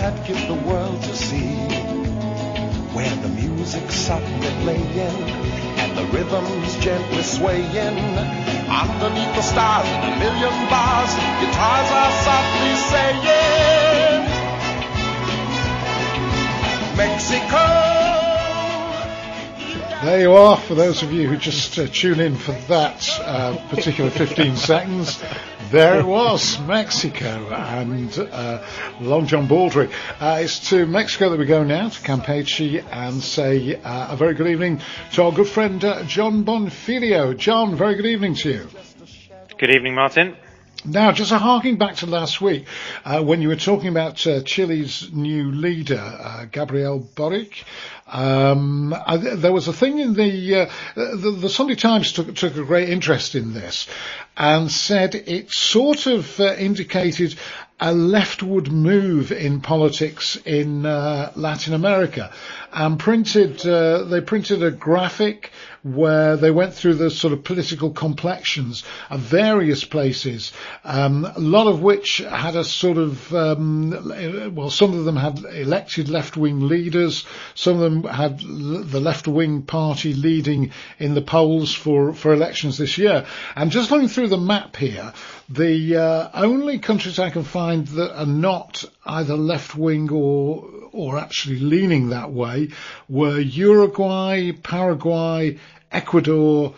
I'd give the world to see. Where the music's softly playing and the rhythm's gently swaying. Underneath the stars in a million bars, guitars are softly saying, Mexico. There you are, for those of you who just uh, tune in for that uh, particular 15 seconds. There it was, Mexico and uh, Long John Baldry. Uh, it's to Mexico that we go now, to Campeche, and say uh, a very good evening to our good friend uh, Jon Bonfiglio. John, very good evening to you. Good evening, Martin. Now, just harking back to last week uh, when you were talking about uh, Chile's new leader, uh, Gabriel Boric. Um, there was a thing in the, uh, the, the Sunday Times took took a great interest in this, and said it sort of uh, indicated a leftward move in politics in uh, Latin America, and printed they printed a graphic where they went through the sort of political complexions of various places, um, a lot of which had a sort of, um, well, some of them had elected left-wing leaders, some of them had the left-wing party leading in the polls for, for elections this year. And just looking through the map here, the uh, only countries I can find that are not either left-wing or or actually leaning that way were Uruguay, Paraguay, Ecuador,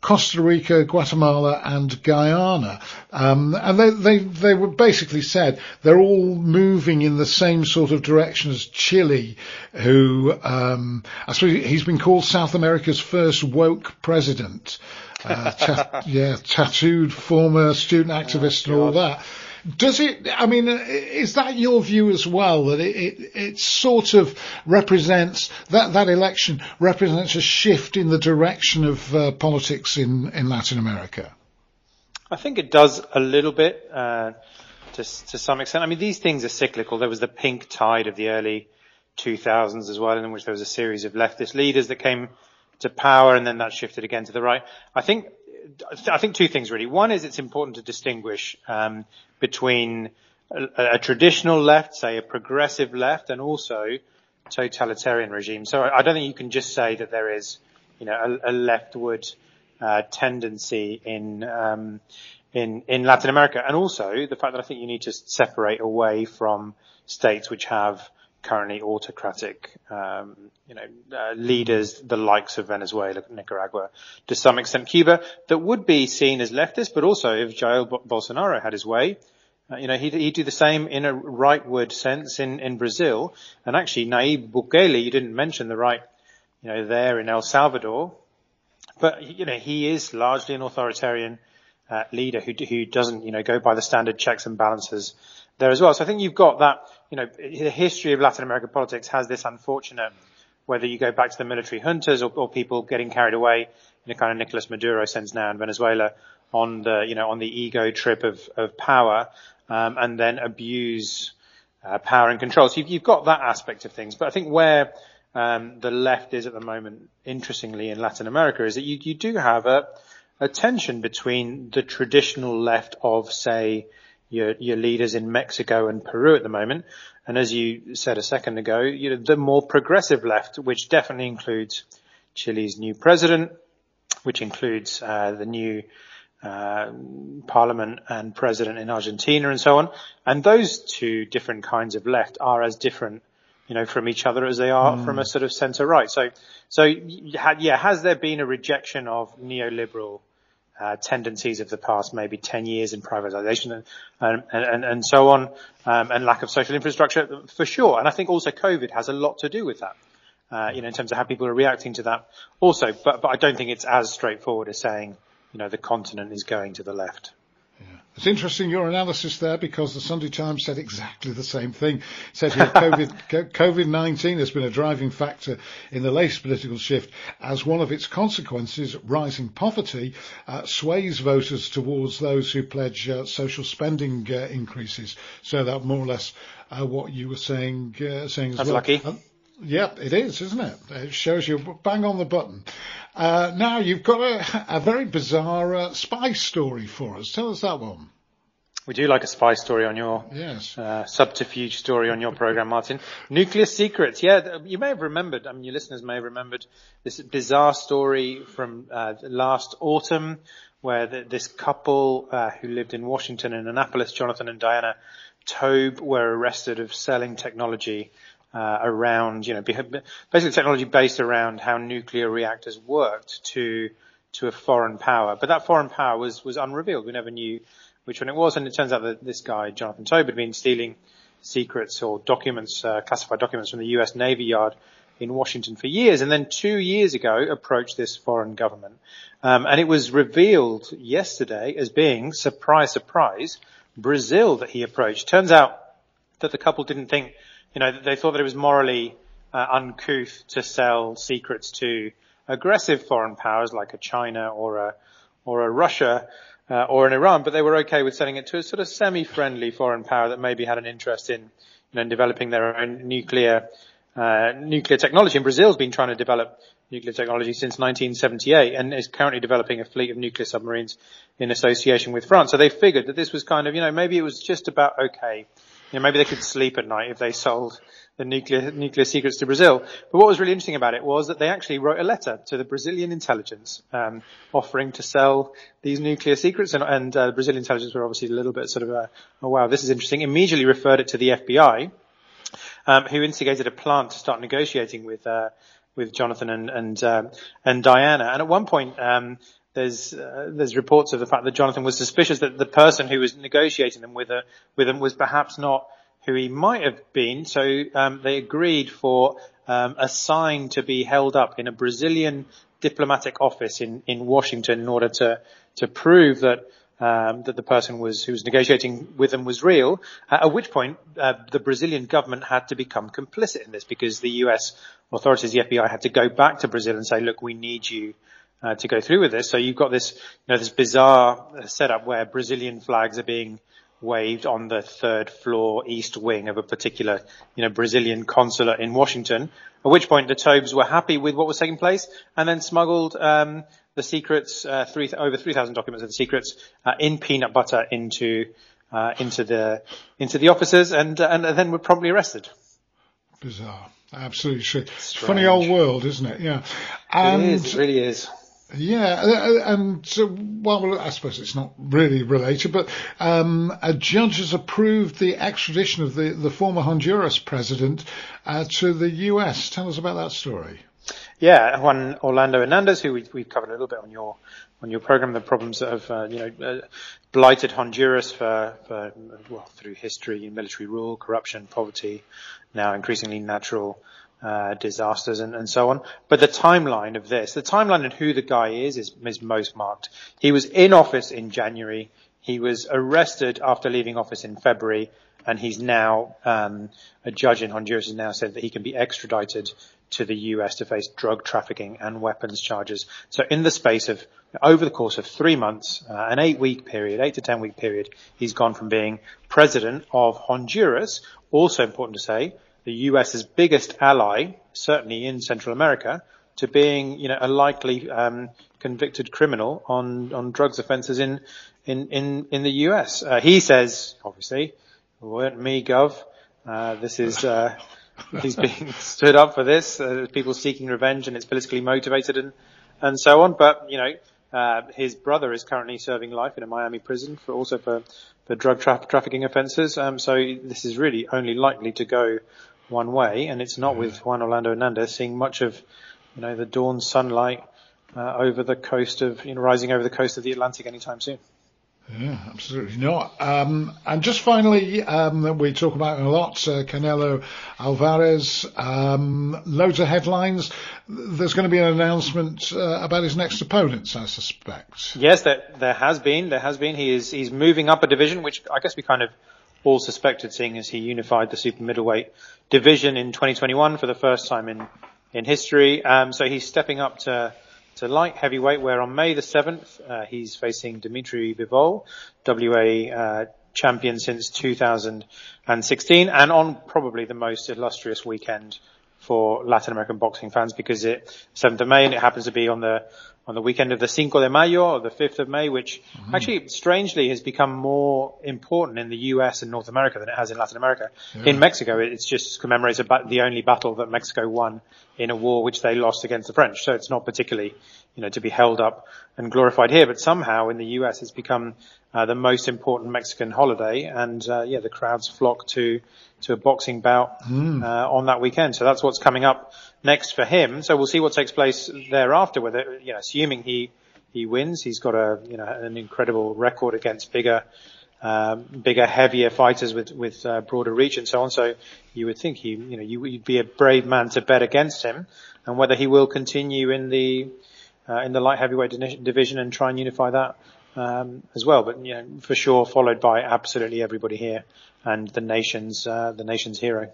Costa Rica, Guatemala, and Guyana. Um, and they, they, they were basically said they're all moving in the same sort of direction as Chile, who, um, I suppose he's been called South America's first woke president. Uh, ta- yeah, tattooed former student activist oh, and all that. Does it? I mean, is that your view as well? That it, it, it sort of represents that that election represents a shift in the direction of uh, politics in in Latin America. I think it does a little bit uh, to to some extent. I mean, these things are cyclical. There was the pink tide of the early 2000s as well, in which there was a series of leftist leaders that came to power, and then that shifted again to the right. I think I think two things really. One is it's important to distinguish um, between a, a, traditional left, say a progressive left, and also totalitarian regime. So I, don't think you can just say that there is, you know, a, a leftward uh, tendency in um, in in Latin America, and also the fact that I think you need to separate away from states which have currently autocratic, um, you know, uh, leaders, the likes of Venezuela, Nicaragua, to some extent Cuba, that would be seen as leftist, but also if Jair Bolsonaro had his way, uh, you know, he'd, he'd, do the same in a rightward sense in, in Brazil. And actually, Nayib Bukele, you didn't mention the right, you know, there in El Salvador, but you know, he is largely an authoritarian uh, leader who who doesn't, you know, go by the standard checks and balances there as well. So I think you've got that, you know, the history of Latin American politics has this unfortunate, whether you go back to the military juntas or, or people getting carried away in a kind of Nicolas Maduro sense now in Venezuela on the, you know, on the ego trip of, of power, um, and then abuse uh, power and control. So you've, you've, got that aspect of things. But I think where um, the left is at the moment, interestingly, in Latin America, is that you, you do have a, a tension between the traditional left of, say, your, your leaders in Mexico and Peru at the moment. And as you said a second ago, you know, the more progressive left, which definitely includes Chile's new president, which includes uh, the new uh, parliament and president in Argentina and so on. And those two different kinds of left are as different, you know, from each other as they are mm. from a sort of centre right. So, so yeah, has there been a rejection of neoliberal uh, tendencies of the past maybe 10 years in privatization and, and, and, and so on, um, and lack of social infrastructure for sure. And I think also COVID has a lot to do with that. Uh, you know, in terms of how people are reacting to that also, but, but I don't think it's as straightforward as saying, you know, the continent is going to the left. It's interesting your analysis there because the Sunday Times said exactly the same thing. It said here COVID, COVID-19 has been a driving factor in the latest political shift as one of its consequences, rising poverty, uh, sways voters towards those who pledge uh, social spending uh, increases. So that more or less uh, what you were saying, uh, saying as That's well. lucky. Yeah, it is, isn't it? It shows you bang on the button. Uh, now you've got a, a very bizarre uh, spy story for us. Tell us that one. We do like a spy story on your Yes. uh, subterfuge story on your program, Martin. Nuclear secrets. Yeah, you may have remembered. I mean, your listeners may have remembered this bizarre story from uh, last autumn, where the, this couple uh, who lived in Washington and Annapolis, Jonathan and Diana Toebbe, were arrested of selling technology uh, around, you know, basically technology based around how nuclear reactors worked to to a foreign power. But that foreign power was was unrevealed. We never knew which one it was. And it turns out that this guy, Jonathan Toebbe, had been stealing secrets or documents, uh, classified documents from the US Navy Yard in Washington for years. And then two years ago approached this foreign government. Um, and it was revealed yesterday as being, surprise, surprise, Brazil that he approached. Turns out that the couple didn't think, you know, they thought that it was morally uh, uncouth to sell secrets to aggressive foreign powers like a China or a or a Russia uh, or an Iran, but they were okay with selling it to a sort of semi-friendly foreign power that maybe had an interest in, you know, in developing their own nuclear uh, nuclear technology. And Brazil's been trying to develop nuclear technology since 1978 and is currently developing a fleet of nuclear submarines in association with France. So they figured that this was kind of, you know, maybe it was just about okay. Know, maybe they could sleep at night if they sold the nuclear nuclear secrets to Brazil. But what was really interesting about it was that they actually wrote a letter to the Brazilian intelligence um, offering to sell these nuclear secrets, and, and uh, Brazilian intelligence were obviously a little bit sort of, a, oh wow, this is interesting. Immediately referred it to the FBI, um, who instigated a plan to start negotiating with uh, with Jonathan and and uh, and Diana. And at one point. Um, there's uh, there's reports of the fact that Jonathan was suspicious that the person who was negotiating them with a, with them was perhaps not who he might have been. So um, they agreed for um, a sign to be held up in a Brazilian diplomatic office in, in Washington in order to to prove that um, that the person was who was negotiating with them was real. At which point, uh, the Brazilian government had to become complicit in this because the U.S. authorities, the FBI, had to go back to Brazil and say, "Look, we need you." Uh, to go through with this, so you've got this, you know, this bizarre setup where Brazilian flags are being waved on the third floor east wing of a particular, you know, Brazilian consulate in Washington. At which point the Toebbes were happy with what was taking place and then smuggled um, the secrets, uh, three, over 3,000 documents of the secrets uh, in peanut butter into uh, into the into the officers and and then were promptly arrested. Bizarre, absolutely strange. Funny old world, isn't it? Yeah, and it is. It really is. Yeah, uh, uh, and well, I suppose it's not really related, but um, a judge has approved the extradition of the, the former Honduras president uh, to the US. Tell us about that story. Yeah, Juan Orlando Hernandez, who we, we've covered a little bit on your on your program, the problems that have uh, you know uh, blighted Honduras for, for well through history, military rule, corruption, poverty, now increasingly natural uh, disasters and, and, so on. But the timeline of this, the timeline and who the guy is, is, is most marked. He was in office in January. He was arrested after leaving office in February, and he's now um, a judge in Honduras has now said that he can be extradited to the US to face drug trafficking and weapons charges. So in the space of over the course of three months, uh, an eight week period, eight to ten week period, he's gone from being president of Honduras, also important to say, the US's biggest ally, certainly in Central America, to being, you know, a likely um, convicted criminal on on drugs offences in in in in the US. Uh, he says, obviously, weren't me, Gov. Uh, this is. Uh, he's being stood up for this. Uh, people seeking revenge, and it's politically motivated, and and so on. But you know, uh, his brother is currently serving life in a Miami prison for also for for drug tra- trafficking offences. Um, so this is really only likely to go one way, and it's not with Juan Orlando Hernandez seeing much of, you know, the dawn sunlight uh, over the coast of, you know, rising over the coast of the Atlantic anytime soon. Yeah, absolutely not. Um, and just finally, um, we talk about a lot, uh, Canelo Alvarez, um, loads of headlines. There's going to be an announcement uh, about his next opponents, I suspect. Yes, there, there has been. There has been. He is, he's moving up a division, which I guess we kind of all suspected, seeing as he unified the super middleweight division in 2021 for the first time in in history. Um, so he's stepping up to to light heavyweight, where on May the 7th uh, he's facing Dimitri Bivol, WA uh, champion since 2016, and on probably the most illustrious weekend for Latin American boxing fans because it 7th of May and it happens to be on the on the weekend of the Cinco de Mayo, or the 5th of May, which mm-hmm. actually strangely has become more important in the US and North America than it has in Latin America. Yeah. In Mexico, it's just commemorates about the only battle that Mexico won in a war which they lost against the French. So it's not particularly, you know, to be held up and glorified here, but somehow in the US it's become uh, the most important Mexican holiday, and uh, yeah, the crowds flock to to a boxing bout mm. uh, on that weekend. So that's what's coming up next for him. So we'll see what takes place thereafter. Whether you know, assuming he he wins, he's got a you know an incredible record against bigger. Um, bigger, heavier fighters with with uh, broader reach and so on. So you would think he, you know, you, would be a brave man to bet against him, and whether he will continue in the uh, in the light heavyweight division and try and unify that um, as well. But you know, for sure, followed by absolutely everybody here and the nation's uh, the nation's hero.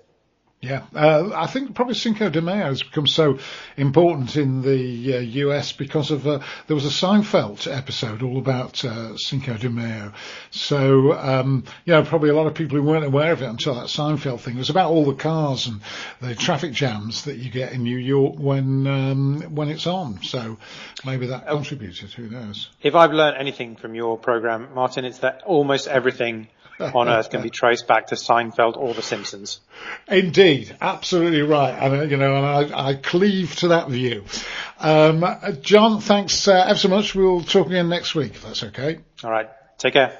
Yeah, uh, I think probably Cinco de Mayo has become so important in the uh, US because of uh, there was a Seinfeld episode all about uh, Cinco de Mayo. So um, you know, probably a lot of people who weren't aware of it until that Seinfeld thing. It was about all the cars and the traffic jams that you get in New York when um, when it's on. So maybe that contributed. Who knows? If I've learned anything from your program, Martin, it's that almost everything on earth can be traced back to Seinfeld or The Simpsons. Indeed, absolutely right. And you know, and I, I cleave to that view. Um, Jon, thanks uh, ever so much. We'll talk again next week, if that's okay. All right. Take care.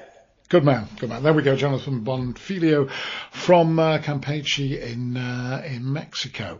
Good man, good man. There we go, Jonathan Bonfiglio from uh, Campeche in uh, in Mexico.